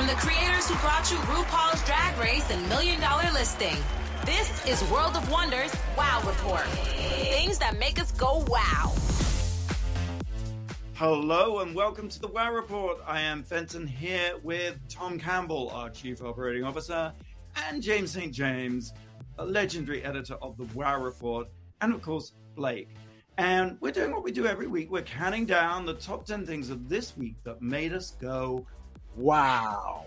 from the creators who brought you RuPaul's Drag Race and Million Dollar Listing. This is World of Wonders Wow Report. Things that make us go wow. Hello and welcome to the WoW Report. I am Fenton here with Tom Campbell, our Chief Operating Officer, and James St. James, a legendary editor of the WoW Report, and of course, Blake. And we're doing what we do every week. We're counting down the top 10 things of this week that made us go, wow.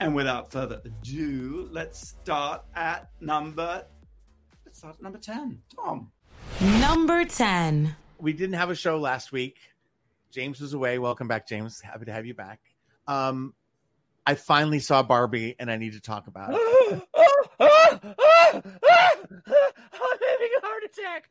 And without further ado, let's start at number let's start at number 10. Tom. Number 10. We didn't have a show last week. James was away. Welcome back, James. Happy to have you back. Um, I finally saw Barbie, and I need to talk about it. I'm having a heart attack.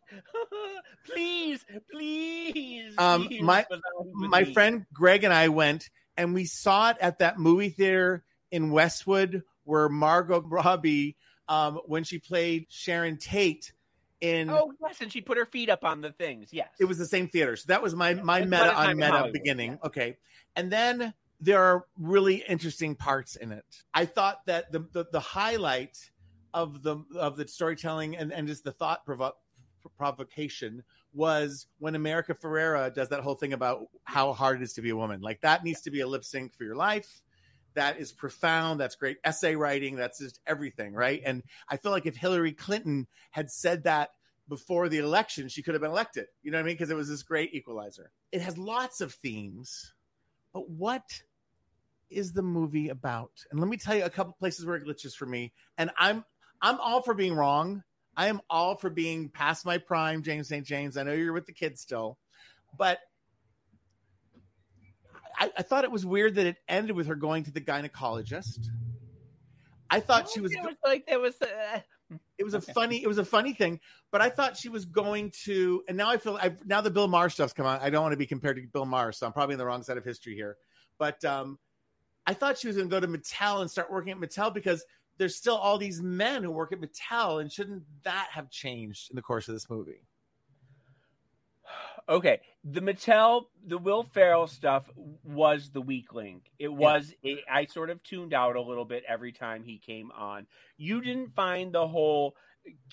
please, please. Um, please, my allow me with my me. friend Greg and I went, and we saw it at that movie theater in Westwood where Margot Robbie, um, when she played Sharon Tate in. Oh yes, and she put her feet up on the things. Yes, It was the same theater. So that was my my meta on meta Hollywood, beginning. yeah. Okay. And then there are really interesting parts in it. I thought that the the, the highlight of the of the storytelling and, and just the thought provo- provocation was when America Ferrera does that whole thing about how hard it is to be a woman. Like that needs to be a lip sync for your life. That is profound. That's great essay writing. That's just everything, right? And I feel like if Hillary Clinton had said that before the election, she could have been elected. You know what I mean? Because it was this great equalizer. It has lots of themes, but what is the movie about? And let me tell you a couple places where it glitches for me. And I'm I'm all for being wrong. I am all for being past my prime, James St. James. I know you're with the kids still, but I, I thought it was weird that it ended with her going to the gynecologist. I thought she was was like there was. Uh, it was a funny it was a funny thing but i thought she was going to and now i feel i now the bill maher stuff's come out i don't want to be compared to bill maher so i'm probably on the wrong side of history here but um i thought she was going to go to mattel and start working at mattel because there's still all these men who work at mattel and shouldn't that have changed in the course of this movie okay, the Mattel, the Will Ferrell stuff was the weak link. It was. It, I sort of tuned out a little bit every time he came on. You didn't find the whole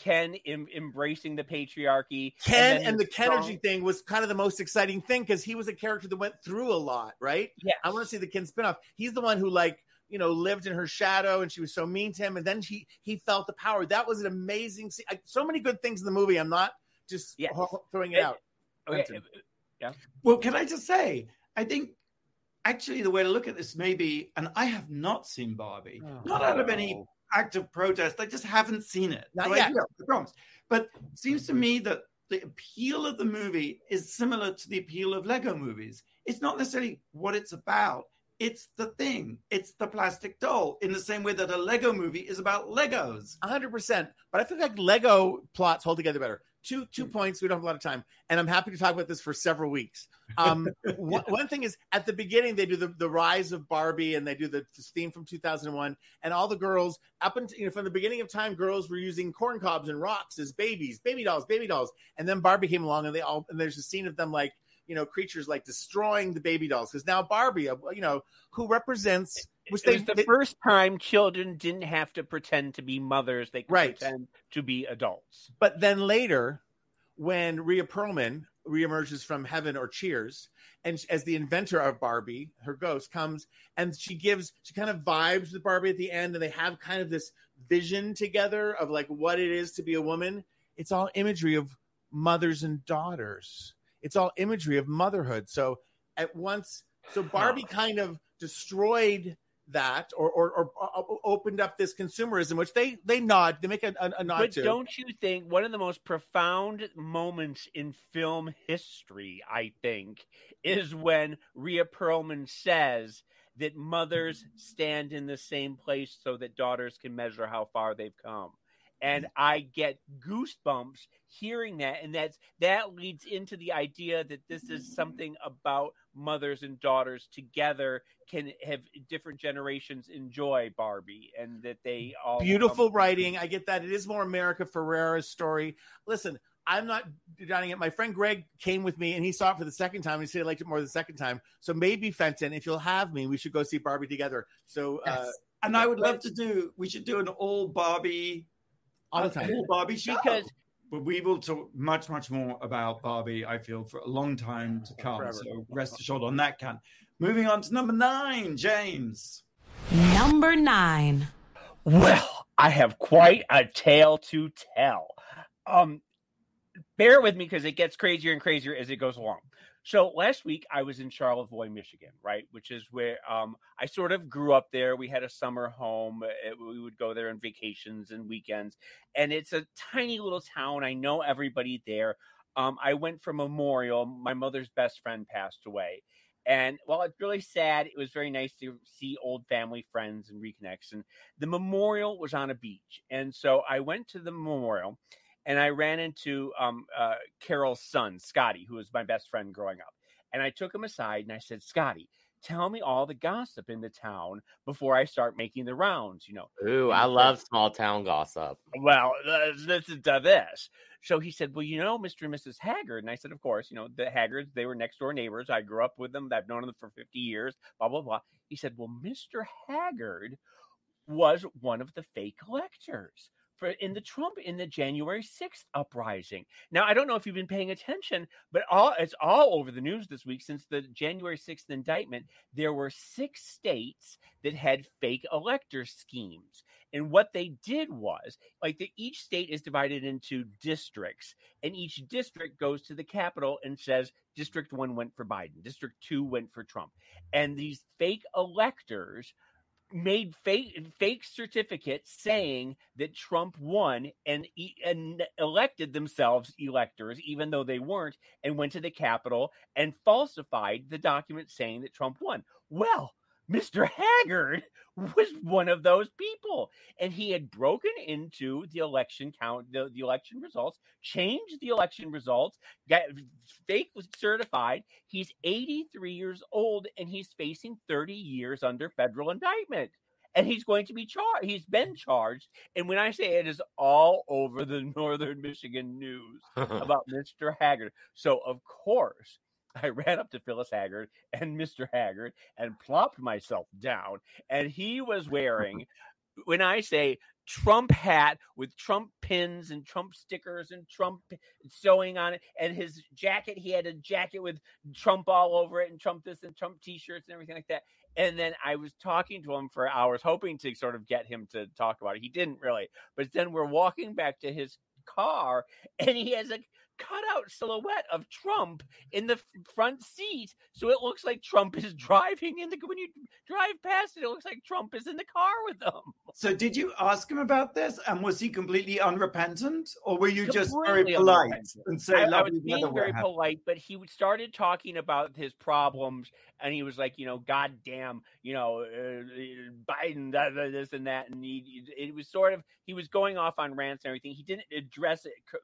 Ken em- embracing the patriarchy. ken then and the strong- kenergy thing was kind of the most exciting thing because he was a character that went through a lot right Yeah. I want to see the Ken spinoff. He's the one who like you know lived in her shadow, and she was so mean to him, and then he he felt the power. That was an amazing. scene. I, so many good things in the movie. I'm not just Yes. ho- throwing it And- out. Okay, Fenton. Well, can I just say, I think actually the way to look at this may be, and I have not seen Barbie, Oh, not out of any act of protest. I just haven't seen it. Not So I- yet. yeah, I promise. But it seems to me that the appeal of the movie is similar to the appeal of Lego movies. It's not necessarily what it's about. It's the thing. It's the plastic doll in the same way that a Lego movie is about Legos. hundred percent. But I feel like Lego plots hold together better. Two two points. We don't have a lot of time, and I'm happy to talk about this for several weeks. Um, one, one thing is at the beginning they do the, the rise of Barbie, and they do the, the theme from 2001, and all the girls up until you know from the beginning of time, girls were using corn cobs and rocks as babies, baby dolls, baby dolls, and then Barbie came along, and they all and there's a scene of them like you know creatures like destroying the baby dolls because now Barbie, uh, you know, who represents which It was the they- first time children didn't have to pretend to be mothers; they could Right. pretend to be adults. But then later, when Rhea Perlman reemerges from Heaven or Cheers, and as the inventor of Barbie, her ghost comes and she gives, she kind of vibes with Barbie at the end, and they have kind of this vision together of like what it is to be a woman. It's all imagery of mothers and daughters. It's all imagery of motherhood. So at once, so Barbie kind of destroyed that or, or, or, or opened up this consumerism, which they they nod, they make a, a, a nod But to. don't you think one of the most profound moments in film history, I think, is when Rhea Perlman says that mothers mm-hmm. stand in the same place so that daughters can measure how far they've come. And I get goosebumps hearing that, and that's that leads into the idea that this is something about mothers and daughters together can have different generations enjoy Barbie, and that they all beautiful writing. I get that. It is more America Ferrera's story. Listen, I'm not denying it. My friend Greg came with me and he saw it for the second time. And he said he liked it more the second time. So maybe Fenton, if you'll have me, we should go see Barbie together. So, uh, and I would love to do. We should do an all Barbie, all the time. Barbie show. Because but we will talk much, much more about Barbie. I feel for a long time to come. Forever. So rest assured on that count. Moving on to number nine, James. Number nine. Well, I have quite a tale to tell. Um, bear with me because it gets crazier and crazier as it goes along. So last week I was in Charlevoix, Michigan, right, which is where um, I sort of grew up there. We had a summer home. It- we would go there on vacations and weekends, and it's a tiny little town. I know everybody there. Um, I went for Memorial. My mother's best friend passed away, and while it's really sad, it was very nice to see old family friends and reconnects. And the memorial was on a beach, and so I went to the memorial, and I ran into um, uh, Carol's son, Scotty, who was my best friend growing up. And I took him aside and I said, Scotty, tell me all the gossip in the town before I start making the rounds. You know, Ooh, I love small town gossip. well, let's listen to this. So he said, Well, you know, Mr. and Mrs. Haggard. And I said, Of course, you know, the Haggards, they were next door neighbors. I grew up with them. I've known them for 50 years, blah, blah, blah. He said, Well, Mr. Haggard was one of the fake electors for in the Trump in the January 6th uprising. Now, I don't know if you've been paying attention, but all it's all over the news this week since the January 6th indictment. There were six states that had fake elector schemes. And what they did was, like, the, each state is divided into districts, and each district goes to the capital and says, District one went for Biden, District two went for Trump. And these fake electors made fake fake certificates saying that Trump won and, and elected themselves electors, even though they weren't, and went to the Capitol and falsified the document saying that Trump won. Well, Mr. Haggard was one of those people, and he had broken into the election count, the, the election results, changed the election results, got fake was certified. He's 83 years old, and he's facing 30 years under federal indictment. And he's going to be charged. He's been charged. And when I say it is all over the northern Michigan news about Mr. Haggard. So, of course, I ran up to Phyllis Haggard and Mr. Haggard and plopped myself down. And he was wearing, when I say Trump hat with Trump pins and Trump stickers and Trump sewing on it, and his jacket, he had a jacket with Trump all over it and Trump this and Trump t shirts and everything like that. And then I was talking to him for hours, hoping to sort of get him to talk about it. He didn't really. But then we're walking back to his car, and he has a cutout silhouette of Trump in the front seat. So it looks like Trump is driving in the when you drive past it, it looks like Trump is in the car with them. So did you ask him about this? And was he completely unrepentant? Or were you just very polite and say, I, I was being very polite, but he started talking about his problems, and he was like, you know, God damn, you know, uh, Biden, da, da, this and that, and he, it was sort of he was going off on rants and everything. He didn't address it co-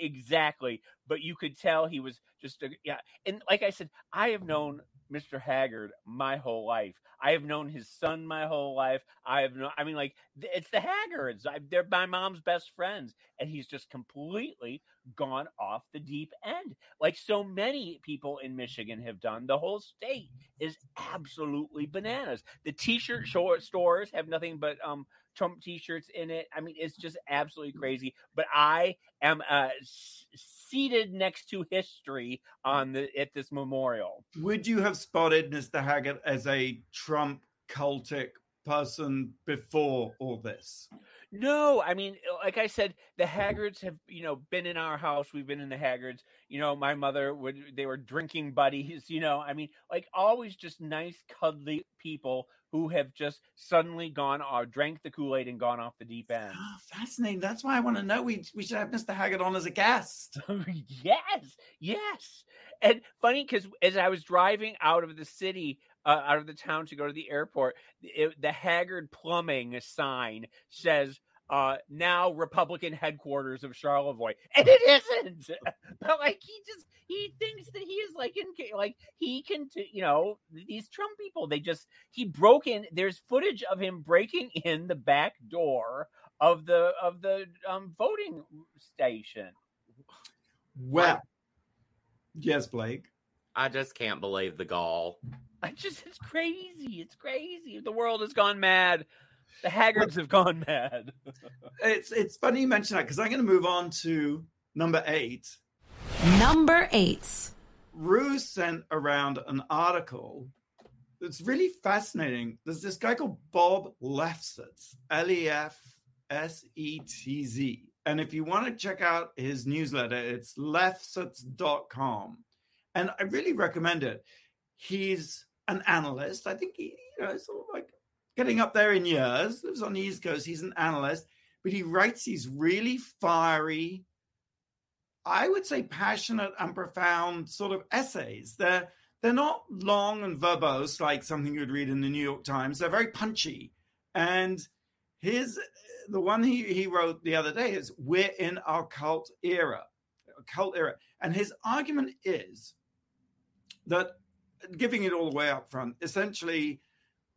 exactly, but you could tell he was just a, yeah. And like I said, I have known Mr. Haggard my whole life. I have known his son my whole life. I have known, I mean, like, it's the Haggards. I, they're my mom's best friends. And he's just completely gone off the deep end. Like so many people in Michigan have done. The whole state is absolutely bananas. The t shirt short stores have nothing but, um, Trump t-shirts in it. I mean, it's just absolutely crazy. But I am uh, seated next to history on the at this memorial. Would you have spotted Mr. Haggard as a Trump cultic person before all this? No, I mean, like I said, the Haggards have, you know, been in our house. We've been in the Haggards. You know, my mother would, they were drinking buddies, you know, I mean, like always just nice, cuddly people who have just suddenly gone or drank the Kool Aid and gone off the deep end. Oh, fascinating. That's why I want to know. We, we should have Mr. Haggard on as a guest. yes, yes. And funny because as I was driving out of the city, uh, out of the town to go to the airport, it, the Haggard Plumbing sign says, uh, now Republican headquarters of Charlevoix. And it isn't. But like he just he thinks that he is like in like he can t- you know these Trump people they just he broke in there's footage of him breaking in the back door of the of the um voting station Well, yes, Blake. I just can't believe the gall. I just it's crazy. It's crazy. The world has gone mad. The Haggards have gone mad. It's it's funny you mention that because I'm going to move on to number eight. Number eight. Rue sent around an article that's really fascinating. There's this guy called Bob Lefsetz, L E F S E T Z. And if you want to check out his newsletter, it's lefsetz.com. And I really recommend it. He's an analyst. I think he, you know, sort of like getting up there in years, lives on the East Coast. He's an analyst, but he writes these really fiery, I would say passionate and profound sort of essays. They're they're not long and verbose like something you'd read in the New York Times. They're very punchy. And his the one he, he wrote the other day is we're in our cult era. Cult era. And his argument is that giving it all the way up front, essentially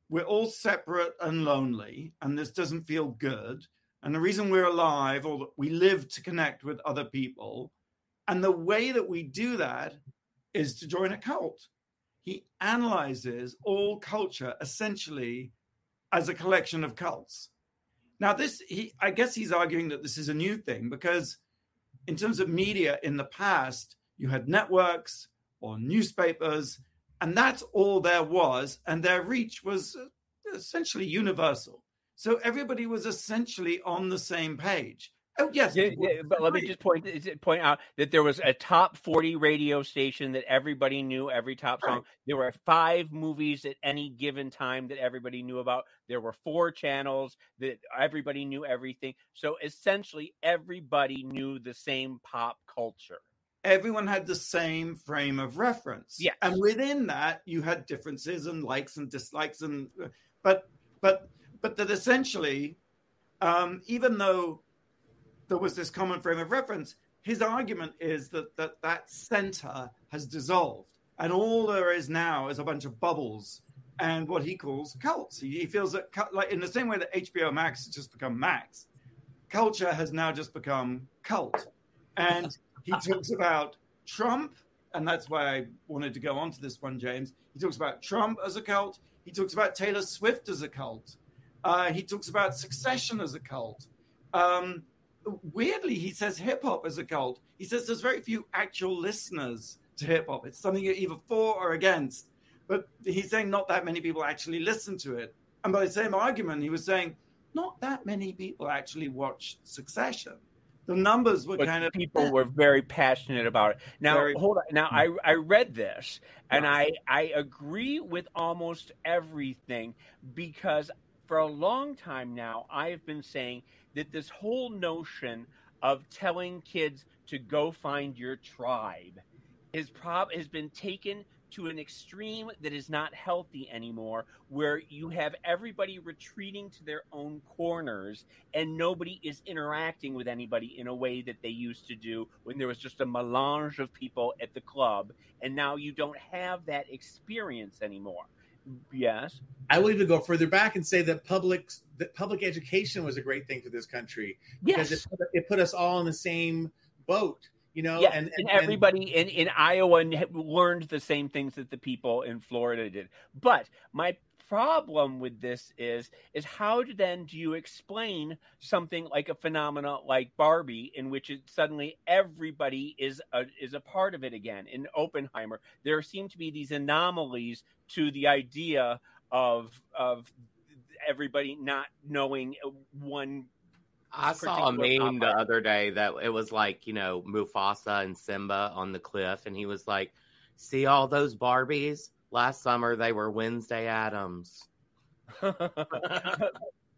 we're all separate and lonely, and this doesn't feel good. And the reason we're alive or that we live to connect with other people, and the way that we do that is to join a cult he analyzes all culture essentially as a collection of cults. Now, this, he, I guess he's arguing that this is a new thing because, in terms of media in the past, you had networks or newspapers, and that's all there was, and their reach was uh, essentially universal. So everybody was essentially on the same page. Oh yes, yeah, yeah, but let me just point point out that there was a top forty radio station that everybody knew every top song. Right. There were five movies at any given time that everybody knew about. There were four channels that everybody knew everything. So essentially, everybody knew the same pop culture. Everyone had the same frame of reference. Yeah, and within that, you had differences and likes and dislikes, and but but but that essentially, um, even though there was this common frame of reference. His argument is that that, that center has dissolved, and all there is now is a bunch of bubbles and what he calls cults. He, he feels that, like in the same way that HBO Max has just become Max, culture has now just become cult. And he talks about Trump, and that's why I wanted to go on to this one, James. He talks about Trump as a cult. He talks about Taylor Swift as a cult. Uh, he talks about Succession as a cult. Um, weirdly, he says hip hop is a cult. He says there's very few actual listeners to hip hop. It's something you're either for or against. But he's saying not that many people actually listen to it. And by the same argument, he was saying not that many people actually watch Succession. The numbers were but kind of people were very passionate about it. Now, very, hold on. Now, mm-hmm. I I read this and I I agree with almost everything because for a long time now I have been saying that this whole notion of telling kids to go find your tribe is prob has been taken to an extreme that is not healthy anymore where you have everybody retreating to their own corners and nobody is interacting with anybody in a way that they used to do when there was just a melange of people at the club and now you don't have that experience anymore Yes. I will even go further back and say that public that public education was a great thing for this country because yes. it, it put us all in the same boat you know yeah, and, and, and everybody and, in, in iowa learned the same things that the people in florida did but my problem with this is is how then do you explain something like a phenomena like Barbie, in which it suddenly everybody is a, is a part of it again? In Oppenheimer, there seem to be these anomalies to the idea of of everybody not knowing uh, one I saw a meme the other day that it was like, you know, Mufasa and Simba on the cliff, and he was like, See all those Barbies? Last summer they were Wednesday Addams. but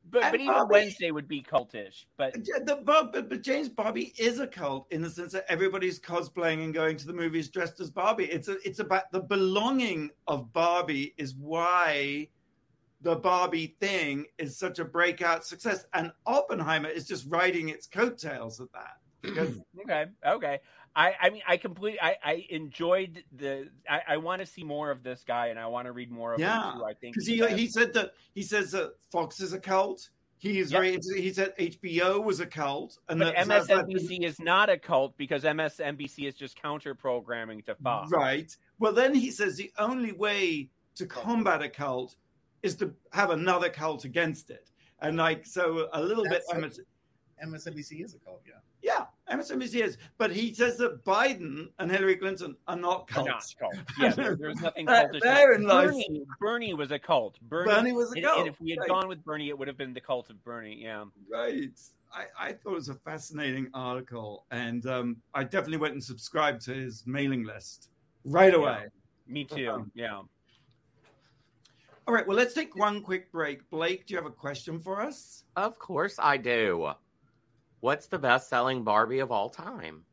but even Bobby, Wednesday would be cultish. But the but, but James Barbie is a cult in the sense that everybody's cosplaying and going to the movies dressed as Barbie. It's a, it's about the belonging of Barbie is why the Barbie thing is such a breakout success, and Oppenheimer is just riding its coattails of that. Because... okay, okay. I, I mean, I completely, I, I enjoyed the. I, I want to see more of this guy, and I want to read more of yeah. him too. I think uh, because he he said that he says that Fox is a cult. He's Yep. very. He said HBO was a cult, and But that- MSNBC is not a cult because MSNBC is just counter programming to Fox. Right. Well, then he says the only way to combat a cult is to have another cult against it, and like so a little That's bit. a- MS- MSNBC is a cult, yeah. yeah, MSNBC is, but he says that Biden and Hillary Clinton are not They're cults. not cult. Yeah, there, there's nothing There- cultish. therein lies- Bernie, Bernie was a cult. Bernie, Bernie was a cult. And if we had right. gone with Bernie, it would have been the cult of Bernie. Yeah. Right. I, I thought it was a fascinating article, and um, I definitely went and subscribed to his mailing list right away. Me too. Yeah. All right. Well, let's take one quick break. Blake, do you have a question for us? Of course I do. What's the best selling Barbie of all time?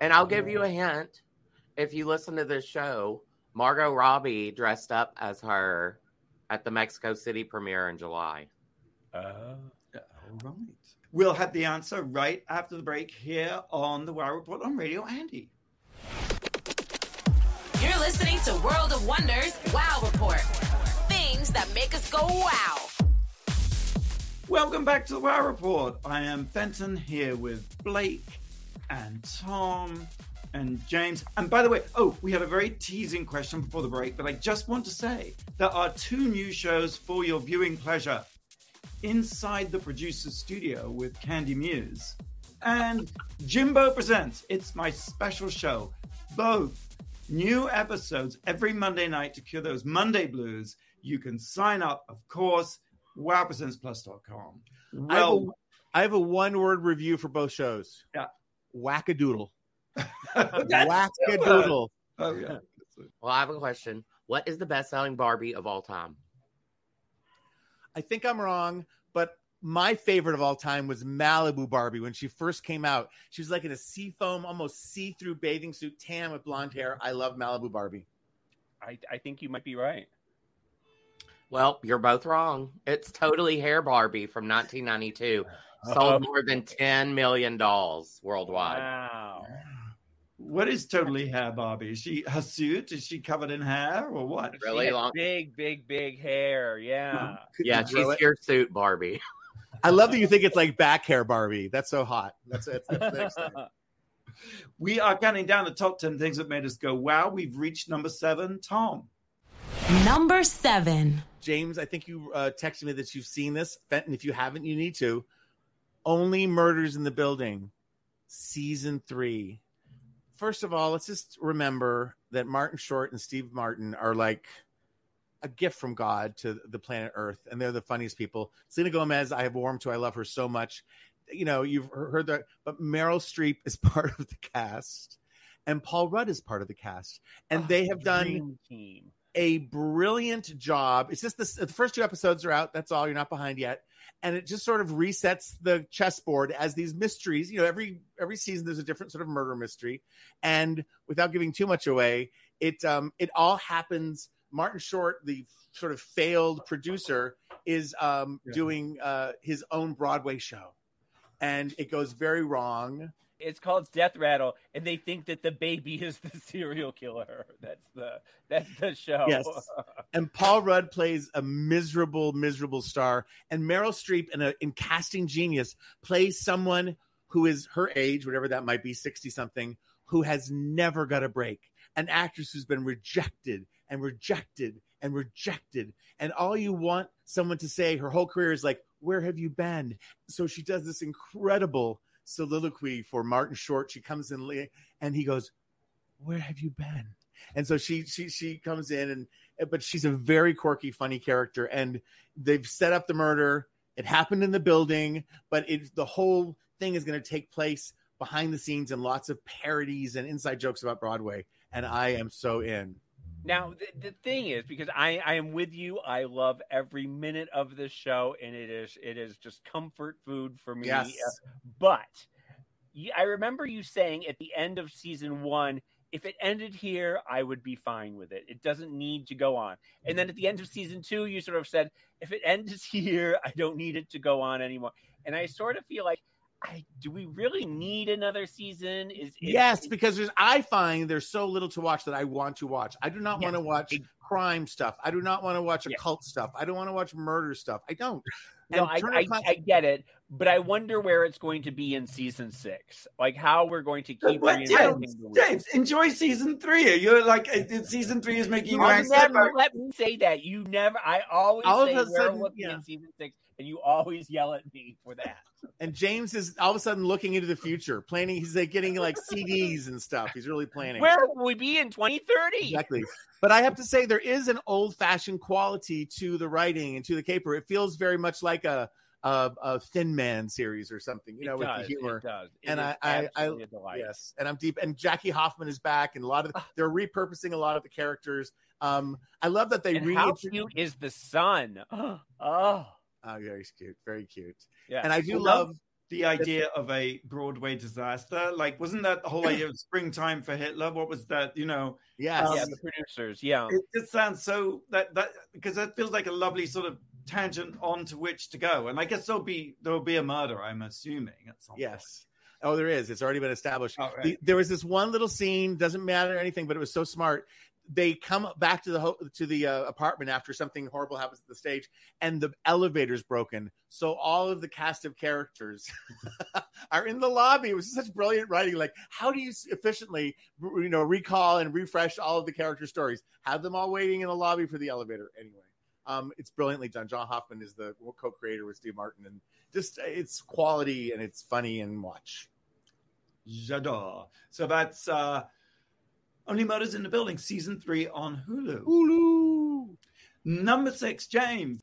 And I'll give you a hint. If you listen to this show, Margot Robbie dressed up as her at the Mexico City premiere in July. Uh, all right. We'll have the answer right after the break here on the Wow Report on Radio Andy. You're listening to World of Wonders Wow Report. Things that make us go wow. Welcome back to the Wow Report. I am Fenton here with Blake and Tom and James. And by the way, oh, we had a very teasing question before the break, but I just want to say there are two new shows for your viewing pleasure inside the producer's studio with Candy Muse and Jimbo Presents. It's my special show. Both new episodes every Monday night to cure those Monday blues. You can sign up, of course, wowpresentsplus.com. I have, a, Well, I have a one word review for both shows. Yeah. Wackadoodle. that's. Wackadoodle. Oh, yeah. Well, I have a question. What is the best selling Barbie of all time? I think I'm wrong, but my favorite of all time was Malibu Barbie when she first came out. She was like in a seafoam, almost see through bathing suit, tan with blonde hair. I love Malibu Barbie. I, I think you might be right. Well, you're both wrong. It's totally hair Barbie from 1992. Sold more than 10 million dolls worldwide. Wow. What is totally hair Barbie? Is she her suit? Is she covered in hair or what? Really long. Big, big, big hair. Yeah. Yeah, she's it? your suit Barbie. I love that you think it's like back hair Barbie. That's so hot. That's it. That's the extent. We are counting down the top 10 things that made us go, wow. We've reached number seven. Tom. Number seven. James, I think you uh, texted me that you've seen this. Fenton, if you haven't, you need to. Only Murders in the Building, season three. First of all, let's just remember that Martin Short and Steve Martin are like a gift from God to the planet Earth, and they're the funniest people. Selena Gomez, I have warmed to. I love her so much. You know, you've heard that, but Meryl Streep is part of the cast, and Paul Rudd is part of the cast, and they have done team. a brilliant job. It's just the, the first two episodes are out. That's all. You're not behind yet. And it just sort of resets the chessboard as these mysteries. You know, every every season there's a different sort of murder mystery, and without giving too much away, it um it all happens. Martin Short, the sort of failed producer, is um Yeah. doing uh his own Broadway show, and it goes very wrong. It's called Death Rattle, and they think that the baby is the serial killer. That's the that's the show. Yes. and Paul Rudd plays a miserable, miserable star, and Meryl Streep, in a in casting genius, plays someone who is her age, whatever that might be, sixty something, who has never got a break, an actress who's been rejected and rejected and rejected, and all you want someone to say her whole career is like, "Where have you been?" So she does this incredible soliloquy for Martin Short. She comes in and he goes, "Where have you been?" And so she she she comes in and but she's a very quirky, funny character. And they've set up the murder. It happened in the building, but it the whole thing is going to take place behind the scenes and lots of parodies and inside jokes about Broadway. And I am so in. Now the, the thing is, because I I am with you, I love every minute of this show, and it is it is just comfort food for me. Yes. Uh, but you, I remember you saying at the end of season one, if it ended here, I would be fine with it. It doesn't need to go on. And then at the end of season two, you sort of said, if it ends here, I don't need it to go on anymore. And I sort of feel like, I do we really need another season? Is, is Yes, because there's I find there's so little to watch that I want to watch. I do not want to watch crime stuff. I do not want to watch Yeah. occult stuff. I don't want to watch murder stuff. I don't. No, I, I, I, get it, but I wonder where it's going to be in season six. Like how we're going to keep what, James, James, enjoy season three. You're like uh, season three is making you, you never let me say that. You never. I always all say we're sudden, looking yeah. in season six, and you always yell at me for that. And James is all of a sudden looking into the future, planning. He's like getting like CDs and stuff. He's really planning. Where will we be in 2030? Exactly. But I have to say, there is an old fashioned quality to the writing and to the caper. It feels very much like a a, a Thin Man series or something, you know, it with does, the humor. It does. It and I, I, I yes, and I'm deep. And Jackie Hoffman is back, and a lot of the, they're repurposing a lot of the characters. Um, I love that they and how cute is the son? oh. oh, very cute, very cute. Yeah, and I do love the idea of a Broadway disaster. Like, wasn't that the whole idea of springtime for Hitler? What was that? You know, yes, um, yeah, the producers, yeah. It just sounds so that that because that feels like a lovely sort of tangent onto which to go. And I guess there'll be there'll be a murder. I'm assuming at some yes. Point. Oh, there is. It's already been established. Oh, right. the, there was this one little scene. Doesn't matter anything, but it was so smart they come back to the ho- to the uh, apartment after something horrible happens at the stage, and the elevator's broken. So all of the cast of characters are in the lobby. It was such brilliant writing. Like, how do you efficiently, you know, recall and refresh all of the character stories? Have them all waiting in the lobby for the elevator. Anyway, um, it's brilliantly done. John Hoffman is the co-creator with Steve Martin, and just it's quality and it's funny and watch. J'adore. So that's uh only Murders in the Building, season three on Hulu. Hulu. Number six, James.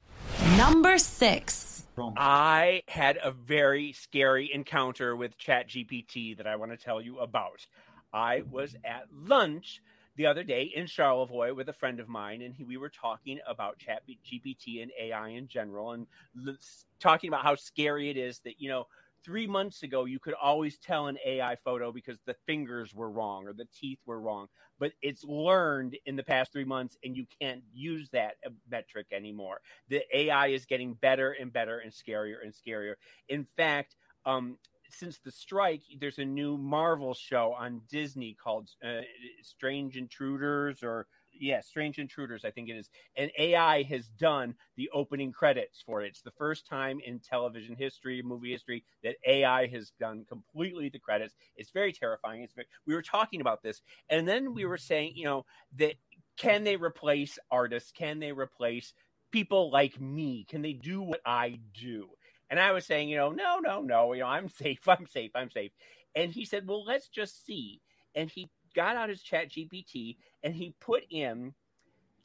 Number six. I had a very scary encounter with ChatGPT that I want to tell you about. I was at lunch the other day in Charlevoix with a friend of mine, and he, we were talking about ChatGPT and AI in general, and l- talking about how scary it is that you know three months ago, you could always tell an AI photo because the fingers were wrong or the teeth were wrong. But it's learned in the past three months, and you can't use that uh, metric anymore. The AI is getting better and better and scarier and scarier. In fact, um, since the strike, there's a new Marvel show on Disney called uh, Strange Intruders or yeah, Strange Intruders, I think it is. And AI has done the opening credits for it. It's the first time in television history, movie history, that AI has done completely the credits. It's very terrifying. It's very, we were talking about this, and then we were saying, you know, that can they replace artists? Can they replace people like me? Can they do what I do? And I was saying, you know, no, no, no, you know, I'm safe, I'm safe, I'm safe. And he said, well, let's just see. And he got out his chat GPT and he put in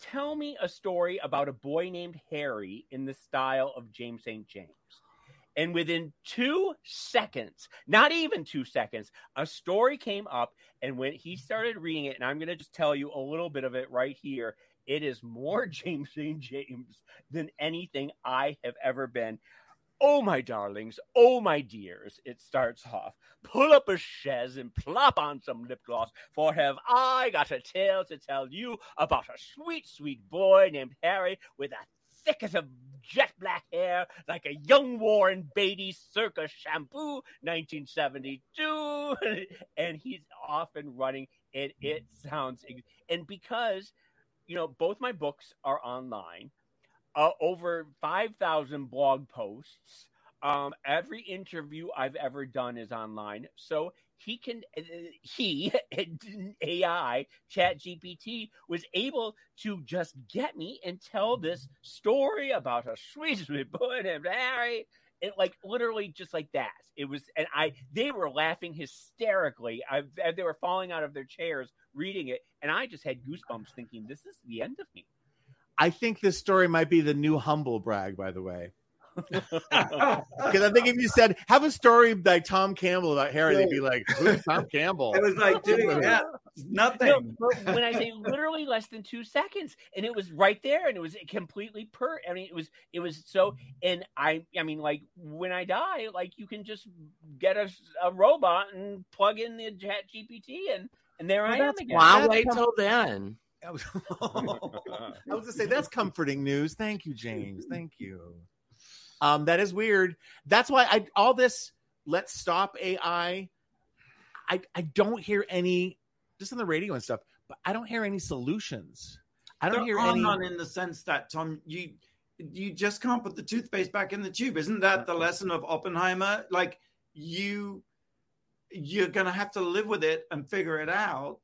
tell me a story about a boy named Harry in the style of James St. James. And within two seconds, not even two seconds, a story came up. And when he started reading it, and I'm going to just tell you a little bit of it right here, it is more James St. James than anything I have ever been. Oh, my darlings, oh, my dears, it starts off. Pull up a chaise and plop on some lip gloss, for have I got a tale to tell you about a sweet, sweet boy named Harry with a thicket of jet black hair like a young Warren Beatty circa shampoo 1972 and he's off and running and it sounds and because you know both my books are online uh, over 5,000 blog posts. Um, every interview I've ever done is online. So he can, uh, he, AI, Chat GPT, was able to just get me and tell this story about a sweet, sweet boy named Harry. It like literally just like that. It was, and I, they were laughing hysterically. I, they were falling out of their chairs reading it. And I just had goosebumps thinking, this is the end of me. I think this story might be the new humble brag, by the way. Because I think if you said have a story like Tom Campbell about Harry, they'd be like, "Who's Tom Campbell?" It was like, dude, yeah, nothing. No, when I say literally less than two seconds, and it was right there, and it was completely per. I mean, it was it was so. And I, I mean, like when I die, like you can just get a, a robot and plug in the Chat GPT, and and there well, I am again. Why wait till then? I was, I was to say that's comforting news. Thank you, James. Thank you. Um, that is weird. That's why I all this let's stop AI. I I don't hear any just on the radio and stuff, but I don't hear any solutions. I don't there hear are any none in the sense that Tom, you you just can't put the toothpaste back in the tube. Isn't that the lesson of Oppenheimer? Like you you're going to have to live with it and figure it out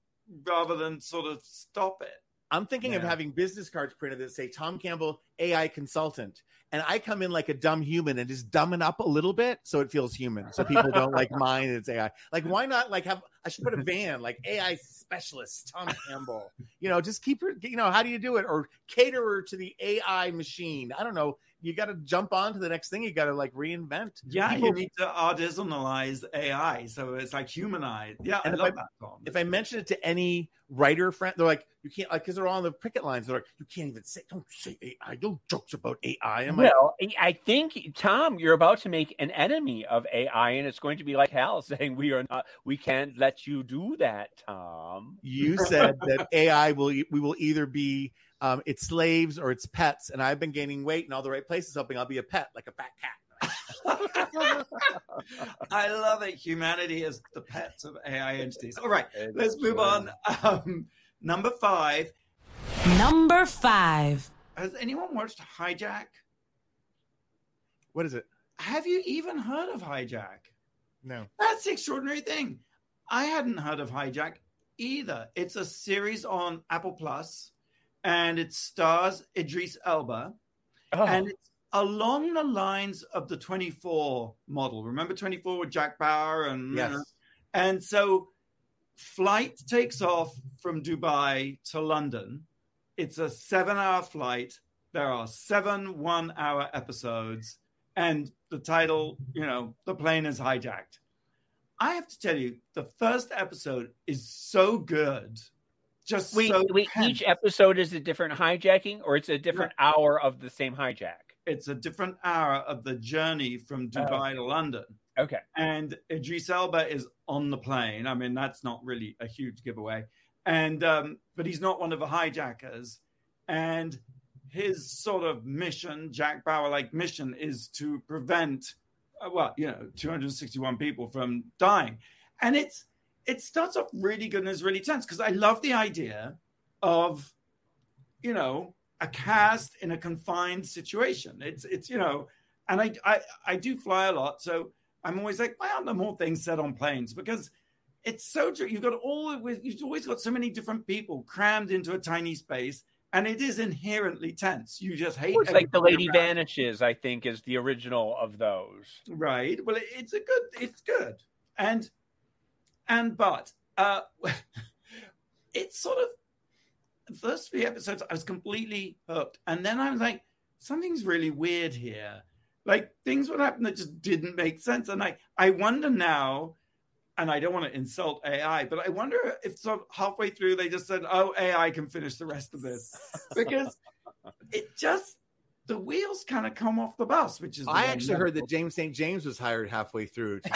rather than sort of stop it. I'm thinking yeah. of having business cards printed that say Tom Campbell, AI consultant. And I come in like a dumb human and just dumb it up a little bit so it feels human. So people don't like mine it's AI. Like, why not like have I should put a van like AI specialist, Tom Campbell. You know, just keep her, you know, how do you do it? Or caterer to the AI machine. I don't know you got to jump on to the next thing. You got to like reinvent. Yeah, People... you need to artisanalize AI, so it's like humanized. Yeah, and I love I, that. Tom. If I mention it to any writer friend, they're like, you can't, like, because they're all on the picket lines. They're like, you can't even say, don't say AI, no jokes about AI. I'm well, like, I think Tom, you're about to make an enemy of AI, and it's going to be like Hal saying, we are not, we can't let you do that, Tom. You said that AI will, we will either be um, it's slaves or it's pets, and I've been gaining weight in all the right places, hoping I'll be a pet, like a fat cat. I love it. Humanity is the pets of AI entities. All right, it's let's move on. Um, number five. Number five. Has anyone watched Hijack? What is it? Have you even heard of Hijack? No. That's the extraordinary thing. I hadn't heard of Hijack either. It's a series on Apple Plus and it stars Idris Elba, oh. and it's along the lines of the 24 model. Remember 24 with Jack Bauer and yes. and so flight takes off from Dubai to London. It's a 7-hour flight. There are 7 1-hour episodes and the title, you know, the plane is hijacked. I have to tell you, the first episode is so good just wait, so wait. Each episode is a different hijacking, or it's a different yeah. hour of the same hijack. It's a different hour of the journey from oh, Dubai oh. to London. Okay. And Idris Elba is on the plane. I mean, that's not really a huge giveaway. And um, but he's not one of the hijackers. And his sort of mission, Jack Bauer like mission, is to prevent, uh, well, you know, 261 people from dying. And it's it starts off really good and is really tense because I love the idea of, you know, a cast in a confined situation. It's it's you know, and I I, I do fly a lot, so I'm always like, why aren't there more things said on planes? Because it's so true. You've got all you've always got so many different people crammed into a tiny space, and it is inherently tense. You just hate. It's like the Lady around. Vanishes. I think is the original of those. Right. Well, it's a good. It's good, and and but uh, it's sort of the first three episodes I was completely hooked, and then I was like, something's really weird here. Like things would happen that just didn't make sense, and I I wonder now. And I don't want to insult AI, but I wonder if sort of halfway through they just said, "Oh, AI can finish the rest of this," because it just the wheels kind of come off the bus, which is. I actually heard that James St. James was hired halfway through.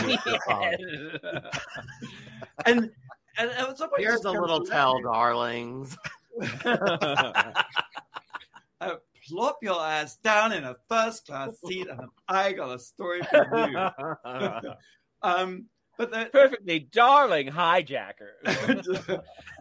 and and here's a little tell, darlings. uh, plop your ass down in a first class seat, and I got a story for you. um, but the, perfectly darling hijacker.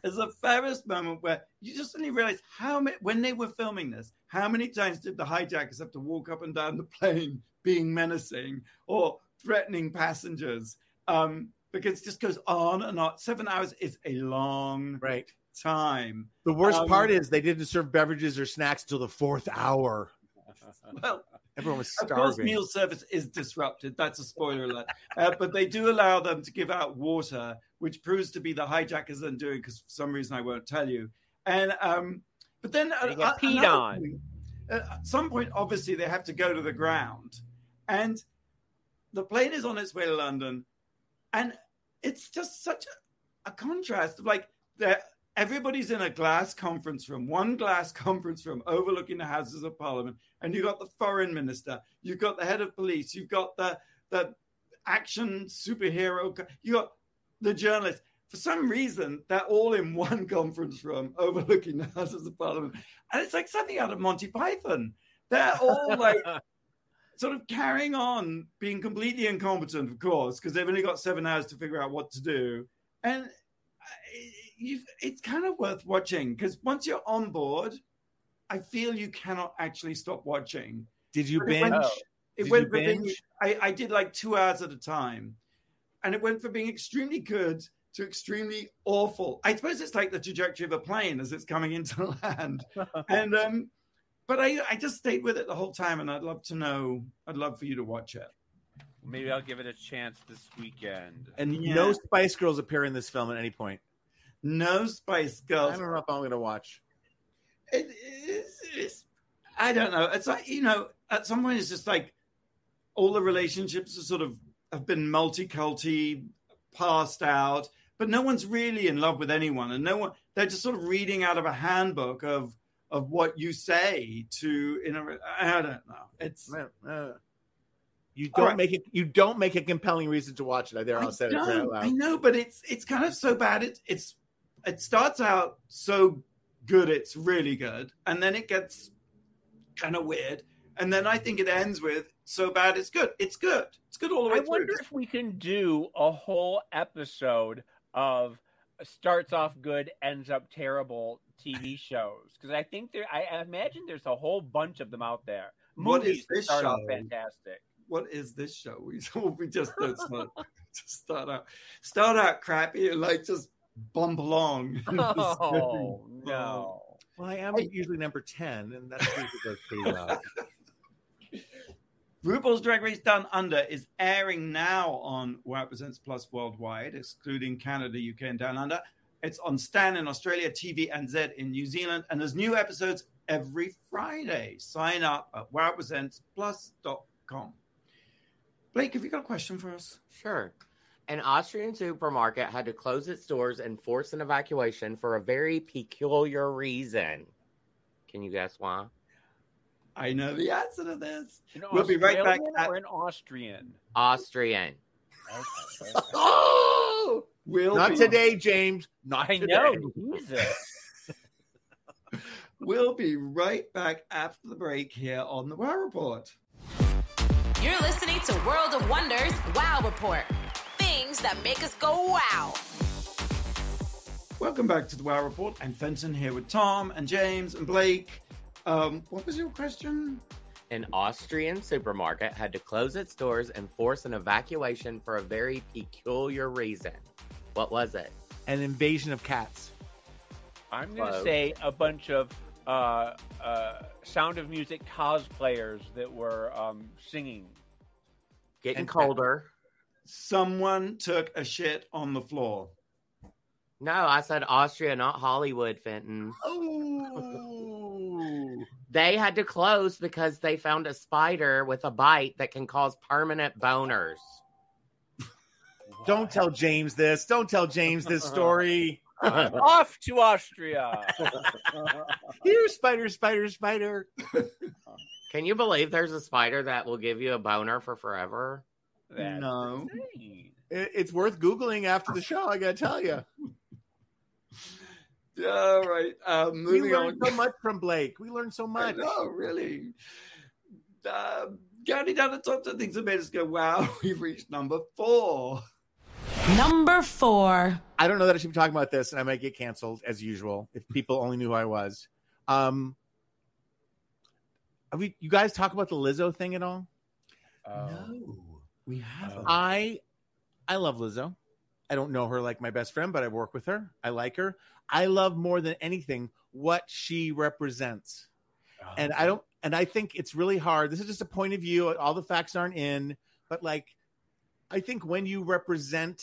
There's a famous moment where you just suddenly realize how many when they were filming this, how many times did the hijackers have to walk up and down the plane being menacing or threatening passengers? Um, because it just goes on and on. Seven hours is a long right time. The worst um, part is they didn't serve beverages or snacks until the fourth hour. Well, Everyone was starving. Of course, meal service is disrupted. That's a spoiler alert. Uh, but they do allow them to give out water, which proves to be the hijackers undoing because for some reason I won't tell you. And um, but then they uh, get peed on. Point, uh, at some point, obviously, they have to go to the ground, and the plane is on its way to London, and it's just such a, a contrast of like they're everybody's in a glass conference room, one glass conference room overlooking the Houses of Parliament, and you've got the foreign minister, you've got the head of police, you've got the the action superhero, you got the journalist. For some reason, they're all in one conference room overlooking the Houses of Parliament, and it's like something out of Monty Python. They're all like. sort of carrying on being completely incompetent, of course, because they've only got seven hours to figure out what to do. And uh, uh, it's kind of worth watching because once you're on board, I feel you cannot actually stop watching. Did you But it went- binge? It Did went you from being, binge? I, I did like two hours at a time, and it went from being extremely good to extremely awful. I suppose it's like the trajectory of a plane as it's coming into land, and um, but I I just stayed with it the whole time, and I'd love to know. I'd love for you to watch it. Maybe I'll give it a chance this weekend. And Yeah. no Spice Girls appear in this film at any point. No Spice Girls. I don't know if I'm going to watch. It is. It's, I don't know. It's like you know, at some point, it's just like all the relationships are sort of have been multi-culti, passed out, but no one's really in love with anyone, and no one. They're just sort of reading out of a handbook of of what you say to. In a, I don't know. It's. Uh, you don't right. make it. You don't make a compelling reason to watch it. I I'll say it out don't. I know, but it's it's kind of so bad. It's it's it starts out so good, it's really good, and then it gets kind of weird, and then I think it ends with so bad it's good. It's good. It's good all the way I through. wonder if we can do a whole episode of starts off good, ends up terrible TV shows because I think there. I, I imagine there's a whole bunch of them out there. What is Movies this start off show? fantastic. what is this show? We we just don't start just start out start out crappy and like just bump along. Oh no! Well, I am usually number ten, and that's usually goes pretty well. RuPaul's Drag Race Down Under is airing now on Wow Presents Plus worldwide, excluding Canada, UK, and Down Under. It's on Stan in Australia, TVNZ in New Zealand, and there's new episodes every Friday. Sign up at wowpresentsplus.com. Blake, have you got a question for us? Sure. An Austrian supermarket had to close its doors and force an evacuation for a very peculiar reason. Can you guess why? I know the answer to this. An We'll be right back Australian at- or an Austrian? Austrian. Okay. Oh, we'll Not be, today, James. Not I today. know. Jesus. We'll be right back after the break here on the Wow Report. You're listening to World of Wonders Wow Report. Things that make us go wow. Welcome back to the Wow Report. I'm Fenton here with Tom and James and Blake. Um, what was your question? An Austrian supermarket had to close its doors and force an evacuation for a very peculiar reason. What was it? An invasion of cats. I'm going to say a bunch of uh, uh, Sound of Music cosplayers that were um, singing. Getting And- colder. Someone took a shit on the floor. No, I said Austria, not Hollywood, Fenton. Oh. They had to close because they found a spider with a bite that can cause permanent boners. Don't tell James this. Don't tell James this story. Off to Austria. Here, spider, spider, spider. Can you believe there's a spider that will give you a boner for forever? That's No. It- It's worth googling after the show. I gotta tell you, All right. Um, we learned on. so much from Blake. We learned so much. Oh, really. Uh, counting down the top 10 things that made us go, wow, we've reached number four. Number four. I don't know that I should be talking about this, and I might get canceled as usual if people only knew who I was. Um, are we, you guys talk about the Lizzo thing at all? No, we haven't. Uh, I I love Lizzo. I don't know her like my best friend, but I work with her. I like her. I love more than anything what she represents. Uh-huh. And I don't and I think it's really hard. This is just a point of view. All the facts aren't in, but like I think when you represent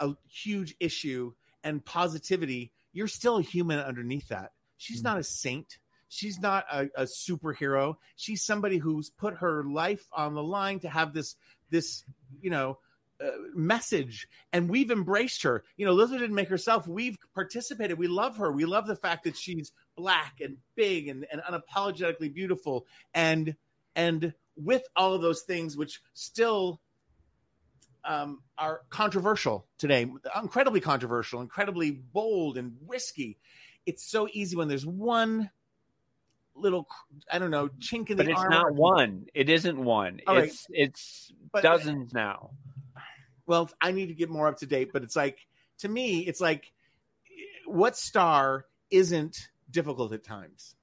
a huge issue and positivity, you're still a human underneath that. She's mm-hmm. not a saint. She's not a, a superhero. She's somebody who's put her life on the line to have this this you know uh, message and we've embraced her. You know Lizzo didn't make herself. We've participated. We love her. We love the fact that she's black and big and, and unapologetically beautiful. And and with all of those things which still um, are controversial today incredibly controversial incredibly bold and risky it's so easy when there's one little i don't know chink in But the it's armor. not one. It isn't one. All right. It's it's But- dozens now. well i need to get more up to date but it's like to me it's like what star isn't difficult at times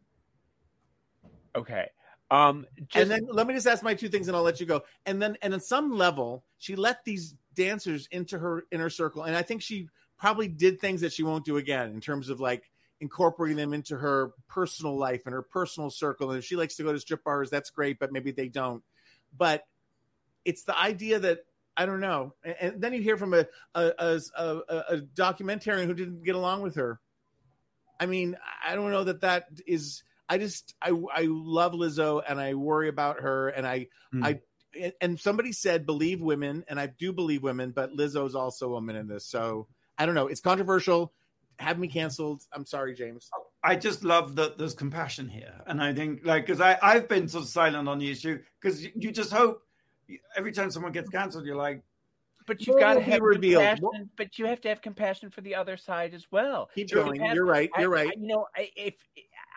Okay. Um, just, and then let me just ask my two things, and I'll let you go. And then, and on some level, she let these dancers into her inner circle, and I think she probably did things that she won't do again in terms of like incorporating them into her personal life and her personal circle. And if she likes to go to strip bars, that's great, but maybe they don't. But it's the idea that I don't know. And, and then you hear from a a, a a, a documentarian who didn't get along with her. I mean, I don't know that that is. I just I I love Lizzo and I worry about her and I mm. I and somebody said believe women and I do believe women, but Lizzo's also a woman in this. So I don't know. It's controversial. Have me canceled. I'm sorry, James. I just love that there's compassion here, and I think like because I I've been sort of silent on the issue because you just hope every time someone gets canceled, you're like, but you've got to have compassion. But you have to have compassion for the other side as well. Keep going. You're right. You're right. I, you know, if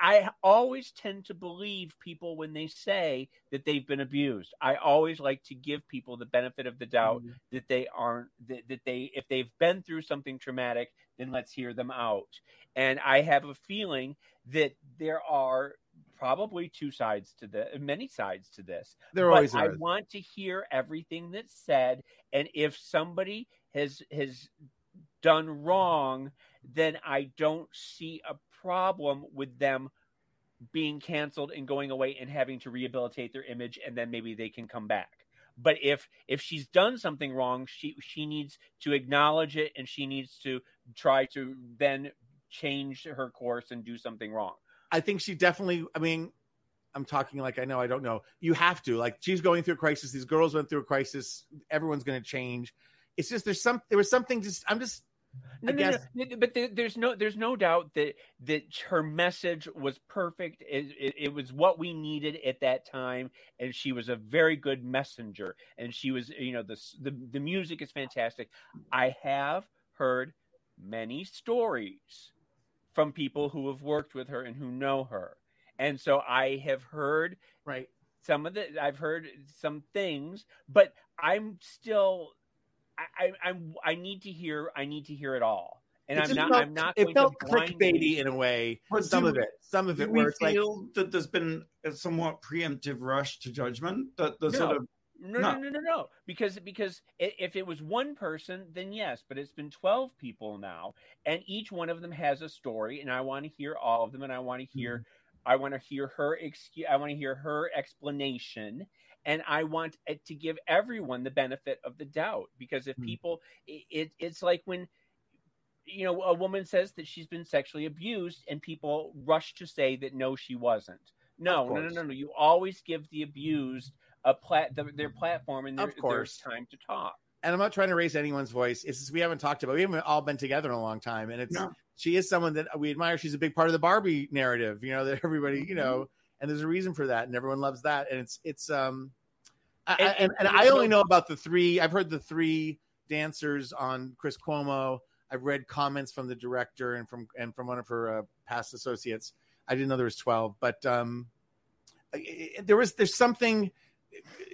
I always tend to believe people when they say that they've been abused. I always like to give people the benefit of the doubt mm-hmm. that they aren't that, that they if they've been through something traumatic, then let's hear them out. And I have a feeling that there are probably two sides to the many sides to this. There always I want to hear everything that's said, and if somebody has has done wrong, then I don't see a problem with them being canceled and going away and having to rehabilitate their image and then maybe they can come back. But if if she's done something wrong she she needs to acknowledge it and she needs to try to then change her course and do something wrong. I think she definitely i mean i'm talking like i know i don't know. You have to like she's going through a crisis these girls went through a crisis everyone's going to change. It's just there's some there was something just i'm just no, no, no, but there's no there's no doubt that that her message was perfect. It, it, it, was what we needed at that time, and she was a very good messenger. And she was, you know, the the, the music is fantastic. I have heard many stories from people who have worked with her and who know her, and so I have heard right some of the I've heard some things, but I'm still I, I, I need to hear. I need to hear it all. And I'm not. Felt, I'm not. It felt clickbaity in a way. But some of it. Some of it. Where it's feel like, that there's been a somewhat preemptive rush to judgment. That the no. sort of no, no, no, no, no. Because because if it was one person, then yes. But it's been twelve people now, and each one of them has a story, and I want to hear all of them, and I want to hear, mm-hmm. I want to hear her excuse, I want to hear her explanation, and I want to give everyone the benefit of the doubt because if hmm. people, it, it's like when you know a woman says that she's been sexually abused and people rush to say that no, she wasn't. No, no, no, no, no. You always give the abused a plat the, their platform and their, of course. their time to talk. And I'm not trying to raise anyone's voice. It's just we haven't talked about. We haven't all been together in a long time, and it's no. she is someone that we admire. She's a big part of the Barbie narrative. You know that everybody, you know, mm-hmm and there's a reason for that, and everyone loves that. And it's it's um, I, and, and, and I only know about the three. I've heard the three dancers on Chris Cuomo. I've read comments from the director and from and from one of her uh, past associates. I didn't know there was twelve, but um, there was there's something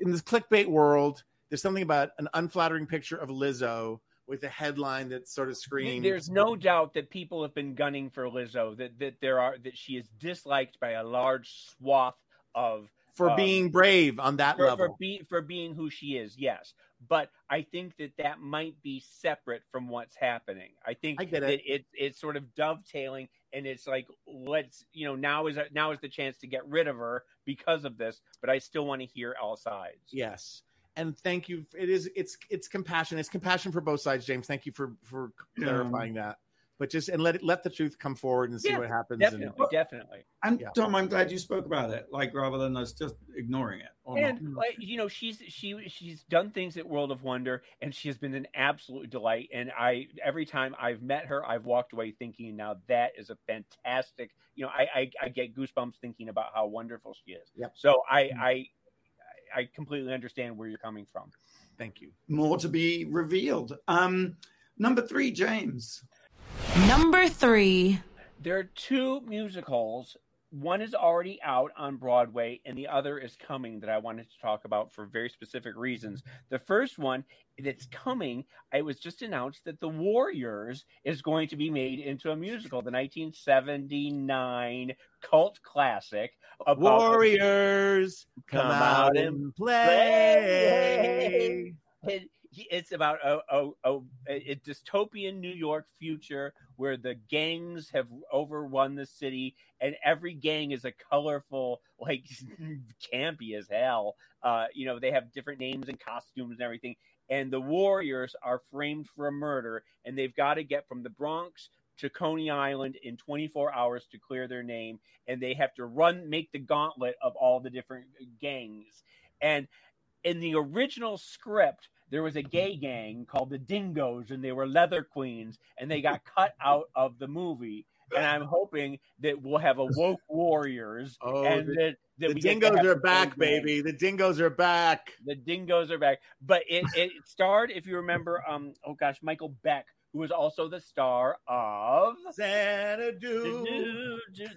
in this clickbait world. There's something about an unflattering picture of Lizzo with a headline that sort of screams. There's no doubt that people have been gunning for Lizzo. That that there are that she is disliked by a large swath of for um, being brave on that for, level. For, be, for being who she is, yes. But I think that that might be separate from what's happening. I think I that it. it. it's sort of dovetailing, and it's like let's you know now is now is the chance to get rid of her because of this. But I still want to hear all sides. Yes and thank you. It is it's it's compassion. It's compassion for both sides, James. Thank you for for clarifying that. But just and let it let the truth come forward and see yeah, what happens. Definitely, and, definitely. And yeah. Tom, I'm glad you spoke about it, like rather than us just ignoring it. and like, you know, she's she she's done things at World of Wonder, and she has been an absolute delight. And I every time I've met her, I've walked away thinking, now that is a fantastic. You know, I I, I get goosebumps thinking about how wonderful she is. Yep. So I mm-hmm. I I completely understand where you're coming from. Thank you. More to be revealed. Um, number three, James. Number three. There are two musicals one is already out on Broadway, and the other is coming that I wanted to talk about for very specific reasons. The first one that's coming, it was just announced that The Warriors is going to be made into a musical, the 1979 cult classic Warriors come, come out and play. play it's about a, a, a, a, dystopian New York future where the gangs have overrun the city, and every gang is a colorful, like campy as hell. Uh, you know, they have different names and costumes and everything. And the warriors are framed for a murder, and they've got to get from the Bronx to Coney Island in 24 hours to clear their name, and they have to run, make the gauntlet of all the different gangs. And in the original script, there was a gay gang called the Dingoes, and they were leather queens, and they got cut out of the movie. And I'm hoping that we'll have a woke warriors, oh, and the, that, that the dingoes are back, baby. The dingoes are back. The dingoes are back. But it, it starred, if you remember, um, oh gosh, Michael Beck, who was also the star of Xanadu.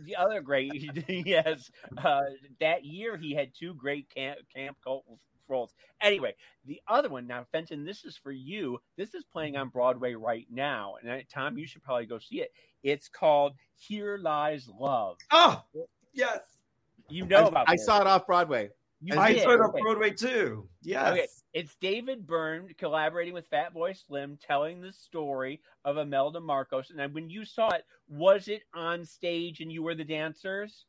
The other great, yes. Uh, that year, he had two great camp, camp cult roles. Anyway, the other one now, Fenton, this is for you. This is playing on Broadway right now, and uh, Tom, you should probably go see it. It's called Here Lies Love. Oh, yes. You know I, about. I this. saw it off Broadway. You I saw it off Broadway too. Yes. Okay. It's David Byrne collaborating with Fatboy Slim, telling the story of Imelda Marcos. And uh, when you saw it, was it on stage and you were the dancers?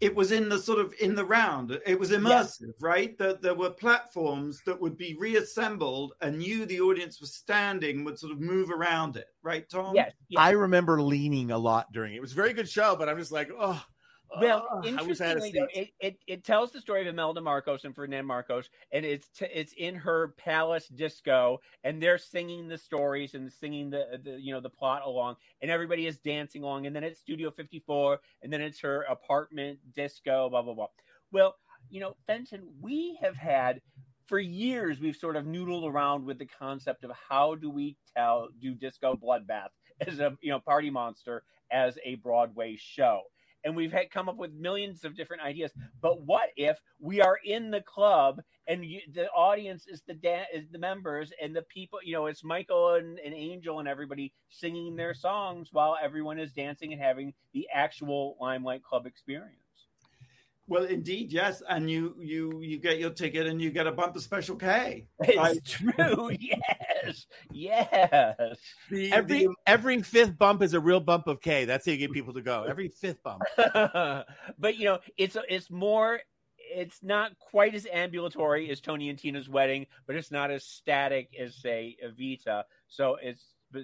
It was in the sort of in the round. It was immersive yeah. right? That there were platforms that would be reassembled and you the audience was standing would sort of move around it. Right tom? Yes, yes. i remember leaning a lot during it. It was a very good show but i'm just like oh well, uh, interestingly, though, it, it, it tells the story of Imelda Marcos and Ferdinand Marcos, and it's t- it's in her palace disco, and they're singing the stories and singing the, the you know the plot along, and everybody is dancing along, and then it's Studio 54, and then it's her apartment disco, blah blah blah. Well, you know, Fenton, we have had for years we've sort of noodled around with the concept of how do we tell do disco bloodbath as a you know party monster as a Broadway show and we've had come up with millions of different ideas. But what if we are in the club and you, the audience is the da- is the members and the people? You know, it's Michael and, and Angel and everybody singing their songs while everyone is dancing and having the actual Limelight Club experience. Well, indeed, yes, and you you you get your ticket and you get a bumper special K. It's I, true. yes, yes. The, every the, every fifth bump is a real bump of K. That's how you get people to go. Every fifth bump. but you know, it's it's more. It's not quite as ambulatory as Tony and Tina's wedding, but it's not as static as say Evita. So it's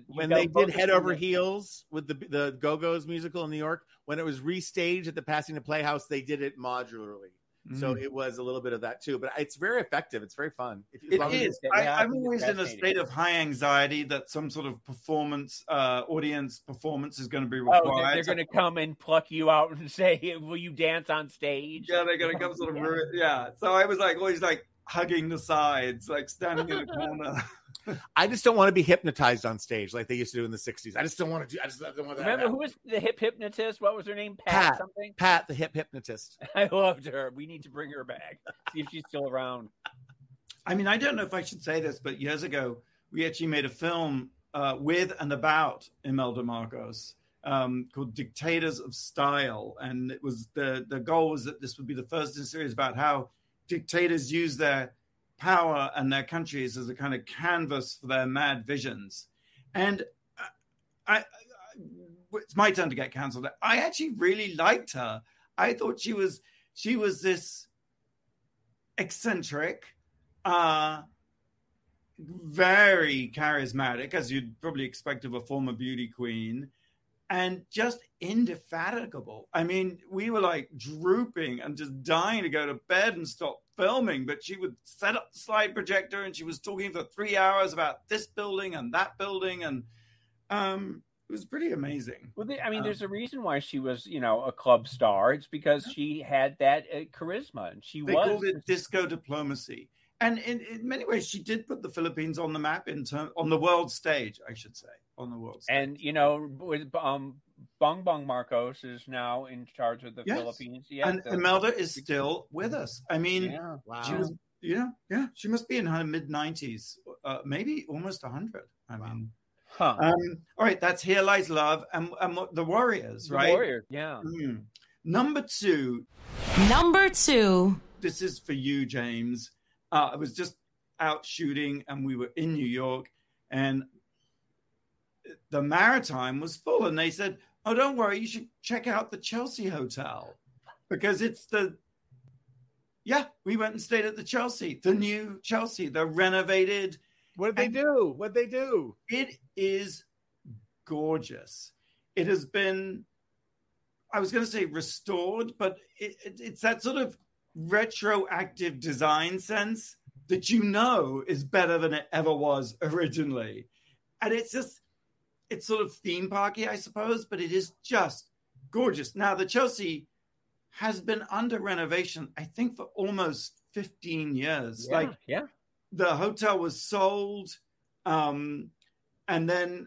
when they did Head Over Heels with the the Go Go's musical in New York, when it was restaged at the Pasadena Playhouse, they did it modularly. Mm. So it was a little bit of that too, but it's very effective. It's very fun. If, it is. I, am always in a state of high anxiety that some sort of performance, uh, audience performance is going to be required. Oh, they're, they're going to come and pluck you out and say, "Will you dance on stage?" Yeah, they're going to come sort of. yeah. yeah. So I was like always like hugging the sides, like standing in a corner. I just don't want to be hypnotized on stage like they used to do in the '60s. I just don't want to do. I just don't want that. Remember who was the hip hypnotist? What was her name? Pat, Pat something. Pat, the hip hypnotist. I loved her. We need to bring her back. See if she's still around. I mean, I don't know if I should say this, but years ago we actually made a film uh, with and about Imelda Marcos. Um, called Dictators of Style, and it was the the goal was that this would be the first in series about how dictators use their power and their countries as a kind of canvas for their mad visions. And I, I, it's my turn to get cancelled. I actually really liked her. I thought she was she was this eccentric, uh, very charismatic, as you'd probably expect of a former beauty queen, and just indefatigable. I mean, we were like drooping and just dying to go to bed and stop filming, but she would set up the slide projector and she was talking for three hours about this building and that building. And um, it was pretty amazing. Well, I mean, um, there's a reason why she was, you know, a club star. It's because she had that uh, charisma and she they was. called it disco diplomacy. And in, in, many ways, she did put the Philippines on the map in term, on the world stage, I should say. On the world stage. And you know, with um, Bong Bong Marcos is now in charge of the Yes. Philippines. Yeah, and the- Imelda is still with us. I mean, Yeah. Wow. she was, yeah, yeah, she must be in her mid nineties, uh, maybe almost hundred. I Wow. mean, Huh. um, all right, that's Here Lies Love and, and the Warriors, The right? Warrior. Yeah. Mm. Number two, Number two. this is for you, James. Uh, I was just out shooting and we were in New York and the Maritime was full. And they said, Oh, don't worry, you should check out the Chelsea Hotel because it's the, yeah, we went and stayed at the Chelsea, the new Chelsea, the renovated. What did they do? What did they do? It is gorgeous. It has been, I was going to say restored, but it, it, it's that sort of retroactive design sense that you know is better than it ever was originally. And it's just, it's sort of theme parky, I suppose, but it is just gorgeous. Now, the Chelsea has been under renovation, I think, for almost 15 years. Yeah, Like, yeah. the hotel was sold um, and then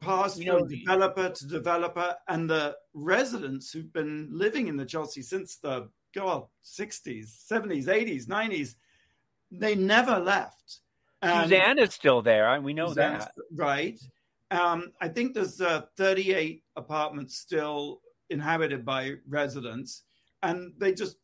passed You know, from developer to developer and the residents who've been living in the chelsea since the god 60s 70s 80s 90s they never left And- Suzanne is still there. We know Suzanne's- that. right um, i think there's uh, 38 apartments still inhabited by residents and they just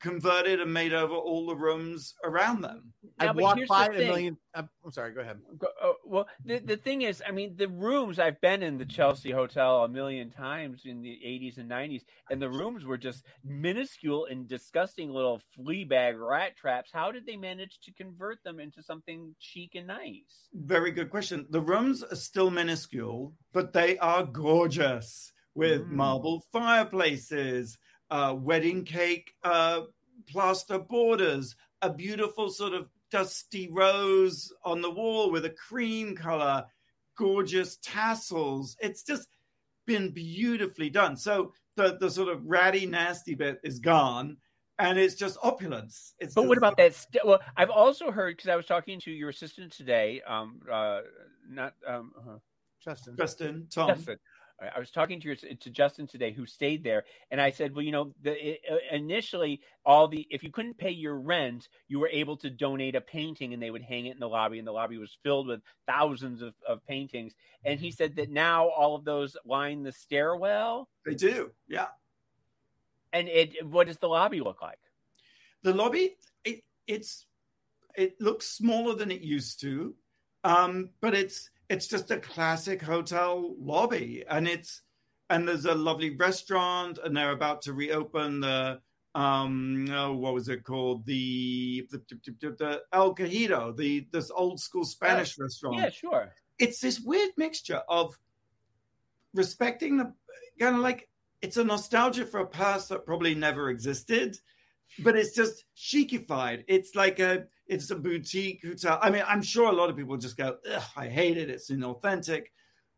converted and made over all the rooms around them Now, I've walked by a million. I'm, I'm sorry. Go ahead. Go- uh, well, the, the thing is, I mean, the rooms I've been in the Chelsea Hotel a million times in the 80s and 90s, and the rooms were just minuscule and disgusting little flea bag rat traps. How did they manage to convert them into something chic and nice? Very good question. The rooms are still minuscule, but they are gorgeous with Mm. marble fireplaces, uh, wedding cake, uh, plaster borders, a beautiful sort of dusty rose on the wall with a cream color, gorgeous tassels. It's just been beautifully done. So the, the sort of ratty, nasty bit is gone. And it's just opulence. It's But what about that? St- well, I've also heard because I was talking to your assistant today. Um, uh, not um, uh, Justin. Justin, Tom? Justin. I was talking to your to Justin today, who stayed there, and I said, well, you know, the, uh, initially all the if you couldn't pay your rent, you were able to donate a painting, and they would hang it in the lobby, and the lobby was filled with thousands of, of paintings. And he said that now all of those line the stairwell, They do, yeah. and it what does the lobby look like? the lobby it, it's it looks smaller than it used to um but it's it's just a classic hotel lobby and it's and there's a lovely restaurant and they're about to reopen the um oh, what was it called the the, the, the el Quijote, the this old school spanish restaurant Yeah, sure. it's this weird mixture of respecting the kind of like it's a nostalgia for a past that probably never existed, but it's just chicified. It's like a it's a boutique hotel. I mean, I'm sure a lot of people just go, Ugh, I hate it. It's inauthentic.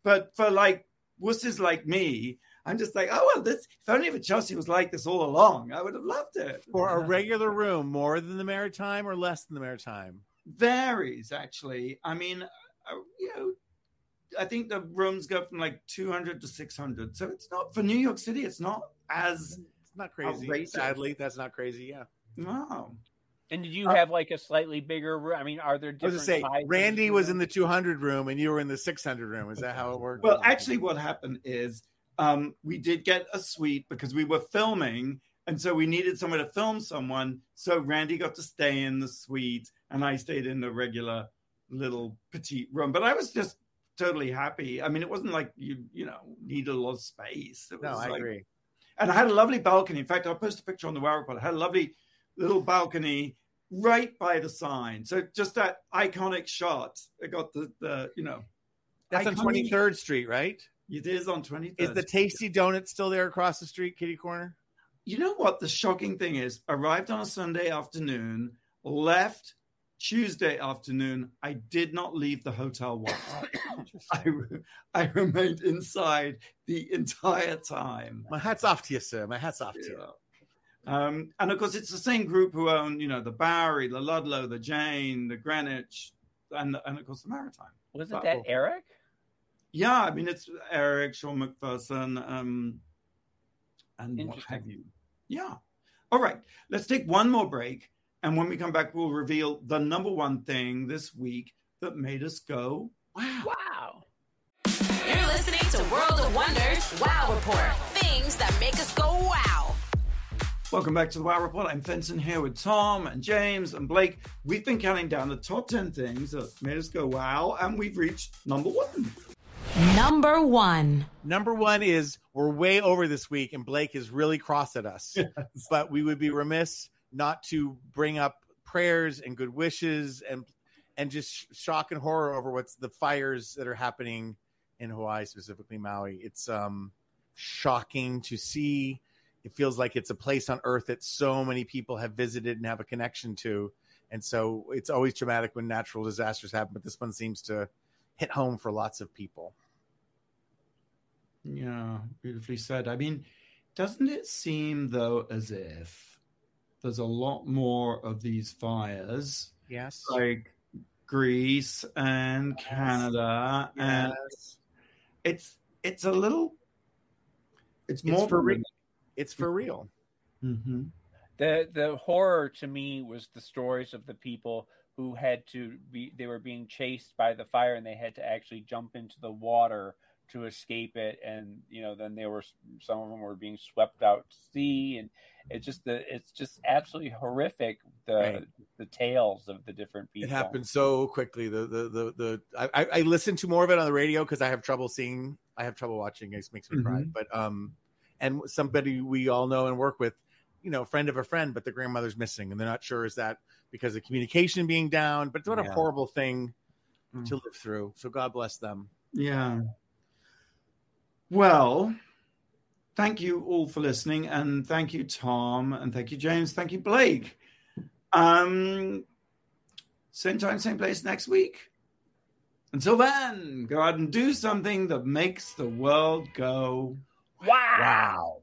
But for like wusses like me, I'm just like, oh well, this if only if Chelsea was like this all along, I would have loved it. For a regular room, more than the Maritime or less than the Maritime? varies actually. I mean, uh, you know, I think the rooms go from like 200 to 600. So it's not for New York City. It's not as It's not crazy. Outrageous. Sadly, that's not crazy. Yeah. no. And did you Uh, have like a slightly bigger room? I mean, are there I was different say, sizes Randy was in the 200 room and you were in the 600 room. Is that how it worked? Well, actually, what happened is um, we did get a suite because we were filming, and so we needed somewhere to film someone. So Randy got to stay in the suite, and I stayed in the regular little petite room. But I was just totally happy. I mean, it wasn't like you you know needed a lot of space. It no, I like- agree. And I had a lovely balcony. In fact, I'll post a picture on the Report. I had a lovely little balcony right by the sign. So just that iconic shot. I got the, the you know, That's on 23rd Street, right? It is on 23rd. Is the Tasty Donut still there across the street, Kitty Corner? You know what the shocking thing is? Arrived on a Sunday afternoon, left Tuesday afternoon. I did not leave the hotel once. I, re- I remained inside the entire time. My hat's off to you, sir. My hat's off to you. Um, and of course, it's the same group who own, you know, the Bowery, the Ludlow, the Jane, the Greenwich, and, and of course the Maritime. Wasn't Uh-oh. that Eric? yeah, I mean it's Eric, Sean MacPherson, um, and what have you. Yeah. All right, let's take one more break, and when we come back, we'll reveal the number one thing this week that made us go wow. Wow. You're listening to World of Wonders Wow Report. Things that make us go wow. Welcome back to the Wow Report. I'm Fenton here with Tom and James and Blake. We've been counting down the top 10 things that made us go wow, and we've reached number one. Number one. Number one is we're way over this week, and Blake is really cross at us. Yes. But we would be remiss not to bring up prayers and good wishes and and just shock and horror over what's the fires that are happening in Hawaii, specifically Maui. It's um shocking to see. It feels like it's a place on earth that so many people have visited and have a connection to. And so it's always traumatic when natural disasters happen, but this one seems to hit home for lots of people. Yeah, beautifully said. I mean, doesn't it seem though as if there's a lot more of these fires? Yes. Like Greece and yes. Canada yes. and it's it's a little it's more it's for real. It's for real. Mm-hmm. The the horror to me was the stories of the people who had to be they were being chased by the fire and they had to actually jump into the water to escape it and you know then they were some of them were being swept out to sea and it's just the it's just absolutely horrific the right. the tales of the different people it happened so quickly the the the, the I, I listen to more of it on the radio because i have trouble seeing i have trouble watching it makes me mm-hmm. cry but um and somebody we all know and work with you know friend of a friend but the grandmother's missing and they're not sure is that because of communication being down but what yeah. a horrible thing mm. to live through so god bless them yeah well, thank you all for listening, and thank you, Tom, and thank you, James, thank you, Blake. Um, same time, same place next week. Until then, go out and do something that makes the world go wow. wow.